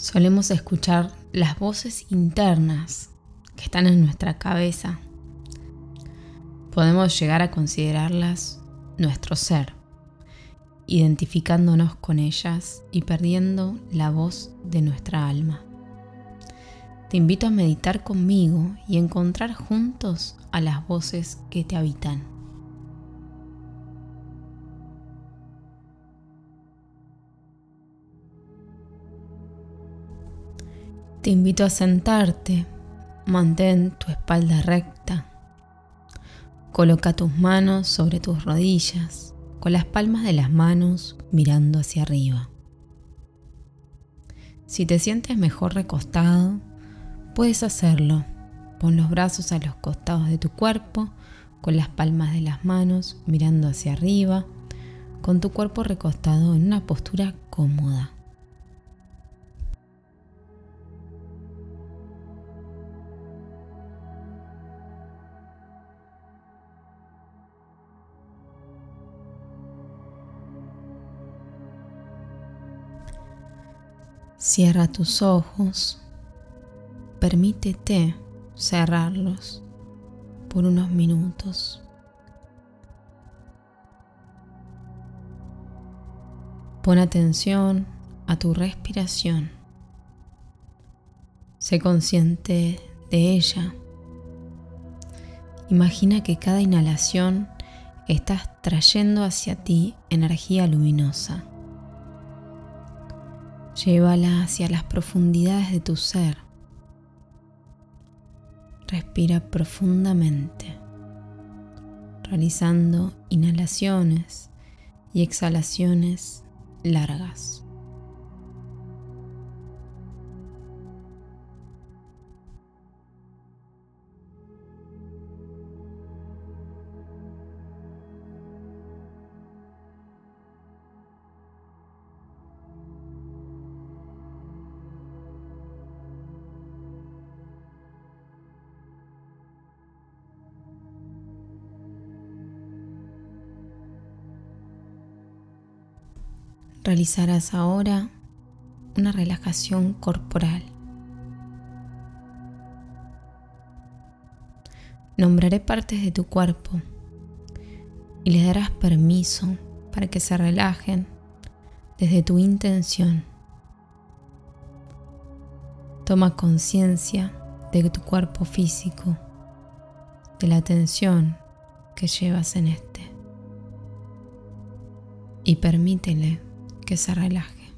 Solemos escuchar las voces internas que están en nuestra cabeza. Podemos llegar a considerarlas nuestro ser, identificándonos con ellas y perdiendo la voz de nuestra alma. Te invito a meditar conmigo y encontrar juntos a las voces que te habitan. Te invito a sentarte, mantén tu espalda recta, coloca tus manos sobre tus rodillas, con las palmas de las manos mirando hacia arriba. Si te sientes mejor recostado, puedes hacerlo. Pon los brazos a los costados de tu cuerpo, con las palmas de las manos mirando hacia arriba, con tu cuerpo recostado en una postura cómoda. Cierra tus ojos, permítete cerrarlos por unos minutos. Pon atención a tu respiración. Sé consciente de ella. Imagina que cada inhalación estás trayendo hacia ti energía luminosa. Llévala hacia las profundidades de tu ser. Respira profundamente, realizando inhalaciones y exhalaciones largas. Realizarás ahora una relajación corporal. Nombraré partes de tu cuerpo y les darás permiso para que se relajen desde tu intención. Toma conciencia de tu cuerpo físico, de la tensión que llevas en este y permítele que se relaje.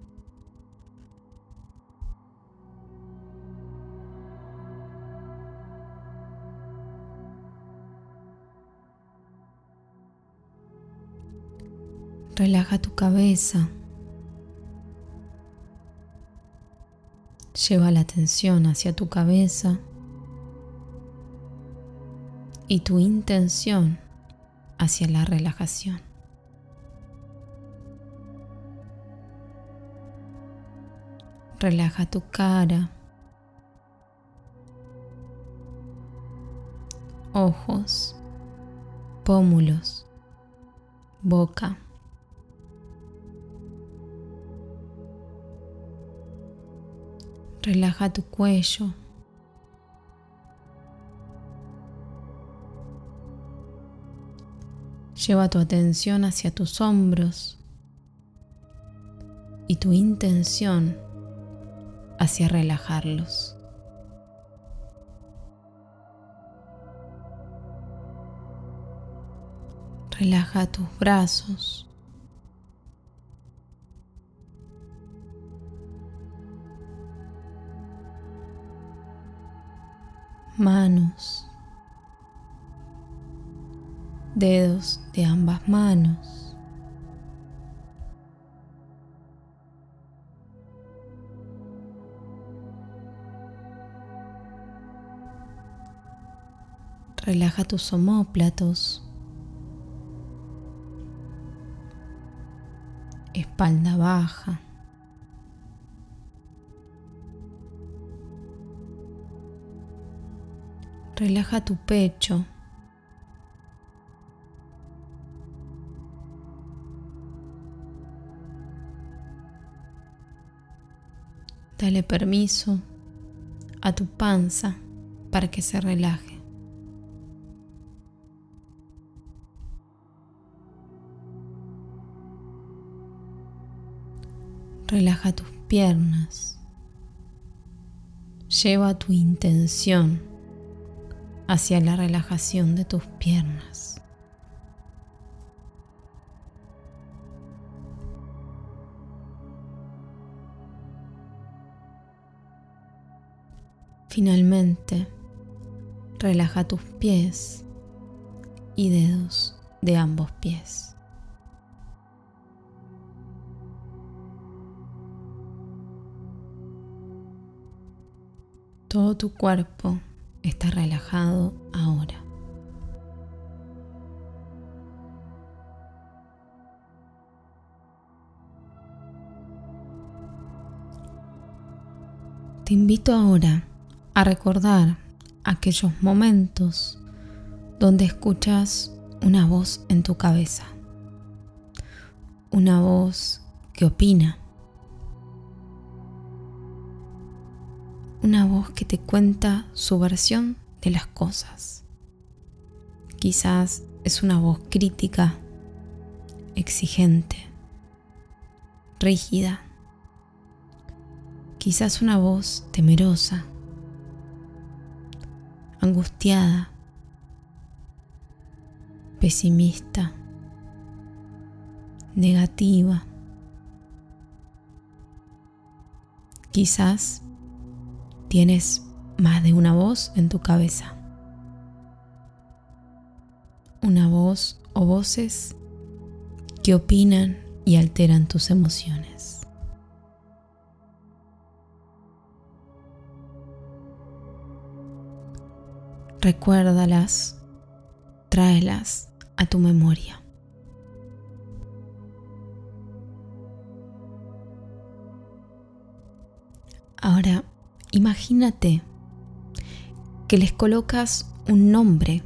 Relaja tu cabeza. Lleva la atención hacia tu cabeza y tu intención hacia la relajación. Relaja tu cara, ojos, pómulos, boca. Relaja tu cuello. Lleva tu atención hacia tus hombros y tu intención hacia relajarlos. Relaja tus brazos. Manos. Dedos de ambas manos. Relaja tus omóplatos, espalda baja. Relaja tu pecho. Dale permiso a tu panza para que se relaje. Relaja tus piernas. Lleva tu intención hacia la relajación de tus piernas. Finalmente, relaja tus pies y dedos de ambos pies. Todo tu cuerpo está relajado ahora. Te invito ahora a recordar aquellos momentos donde escuchas una voz en tu cabeza, una voz que opina, una voz que te cuenta su versión de las cosas. Quizás es una voz crítica, exigente, rígida, quizás una voz temerosa angustiada, pesimista, negativa. Quizás tienes más de una voz en tu cabeza. Una voz o voces que opinan y alteran tus emociones. recuérdalas, tráelas a tu memoria. Imagínate que les colocas un nombre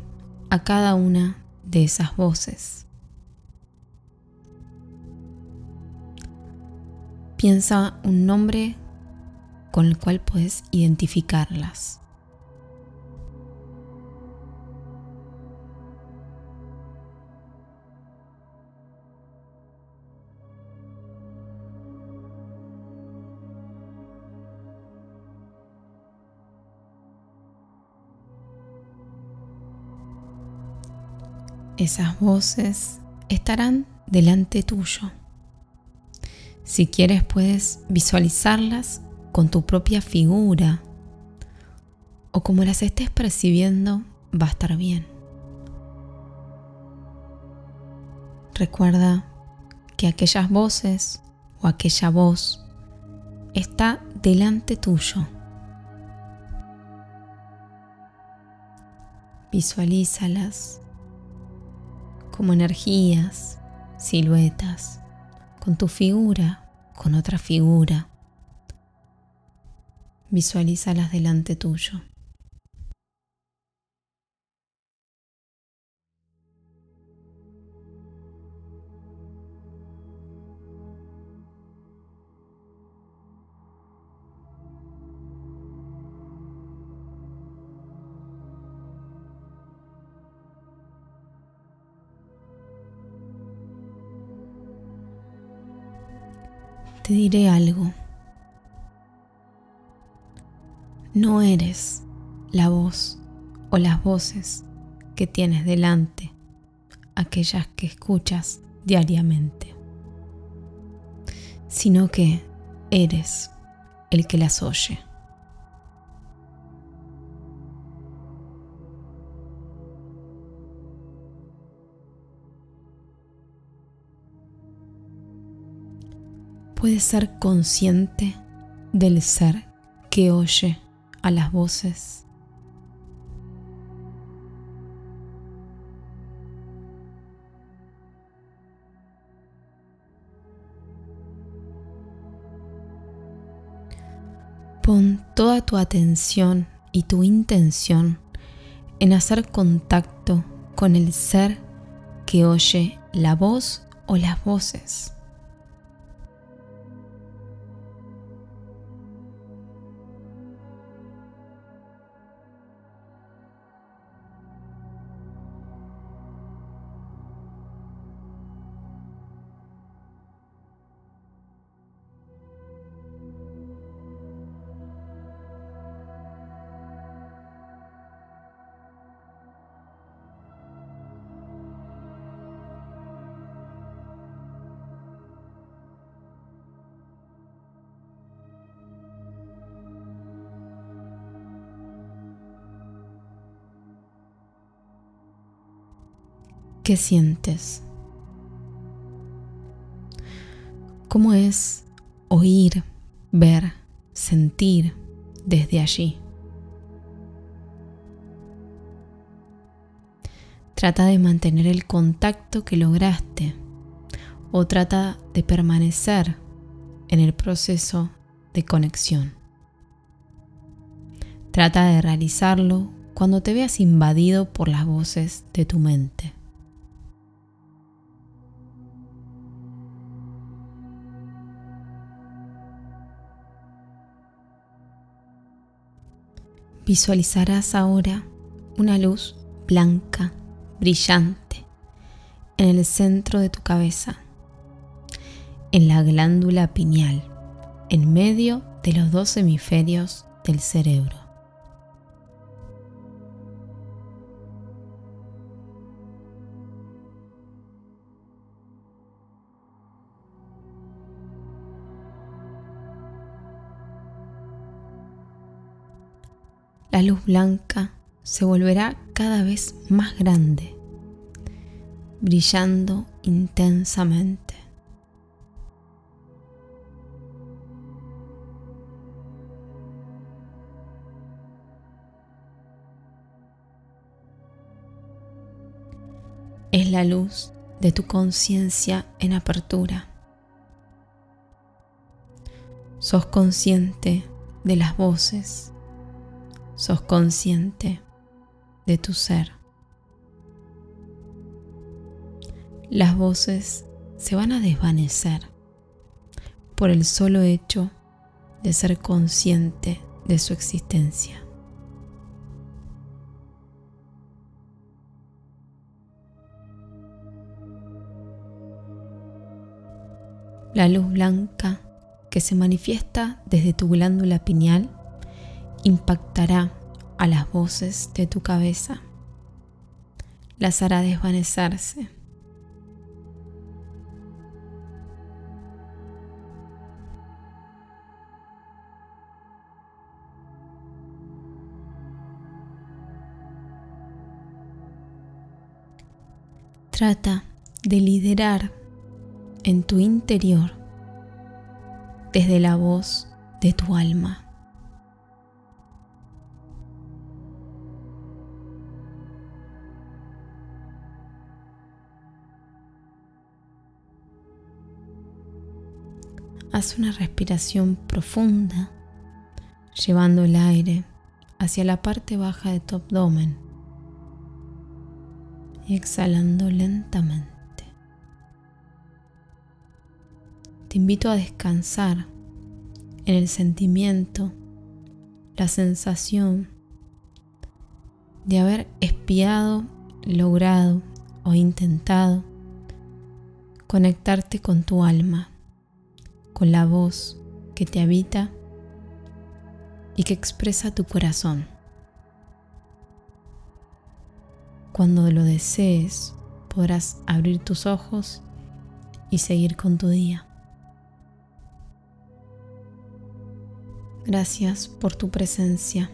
a cada una de esas voces. Piensa un nombre con el cual puedes identificarlas. Esas voces estarán delante tuyo. Si quieres puedes visualizarlas con tu propia figura o como las estés percibiendo va a estar bien. Recuerda que aquellas voces o aquella voz está delante tuyo. Visualízalas como energías, siluetas, con tu figura, con otra figura. Visualízalas delante tuyo. Te diré algo. No eres la voz o las voces que tienes delante, aquellas que escuchas diariamente, sino que eres el que las oye. Puede ser consciente del ser que oye a las voces. Pon toda tu atención y tu intención en hacer contacto con el ser que oye la voz o las voces. ¿Qué sientes? ¿Cómo es oír, ver, sentir desde allí? Trata de mantener el contacto que lograste o trata de permanecer en el proceso de conexión. Trata de realizarlo cuando te veas invadido por las voces de tu mente. Visualizarás ahora una luz blanca, brillante, en el centro de tu cabeza, en la glándula pineal, en medio de los dos hemisferios del cerebro. La luz blanca se volverá cada vez más grande, brillando intensamente. Es la luz de tu conciencia en apertura. Sos consciente de las voces sos consciente de tu ser. Las voces se van a desvanecer por el solo hecho de ser consciente de su existencia. La luz blanca que se manifiesta desde tu glándula pineal impactará a las voces de tu cabeza, las hará desvanecerse. Trata de liderar en tu interior desde la voz de tu alma. Haz una respiración profunda, llevando el aire hacia la parte baja de tu abdomen y exhalando lentamente. Te invito a descansar en el sentimiento, la sensación de haber espiado, logrado o intentado conectarte con tu alma con la voz que te habita y que expresa tu corazón. Cuando lo desees, podrás abrir tus ojos y seguir con tu día. Gracias por tu presencia.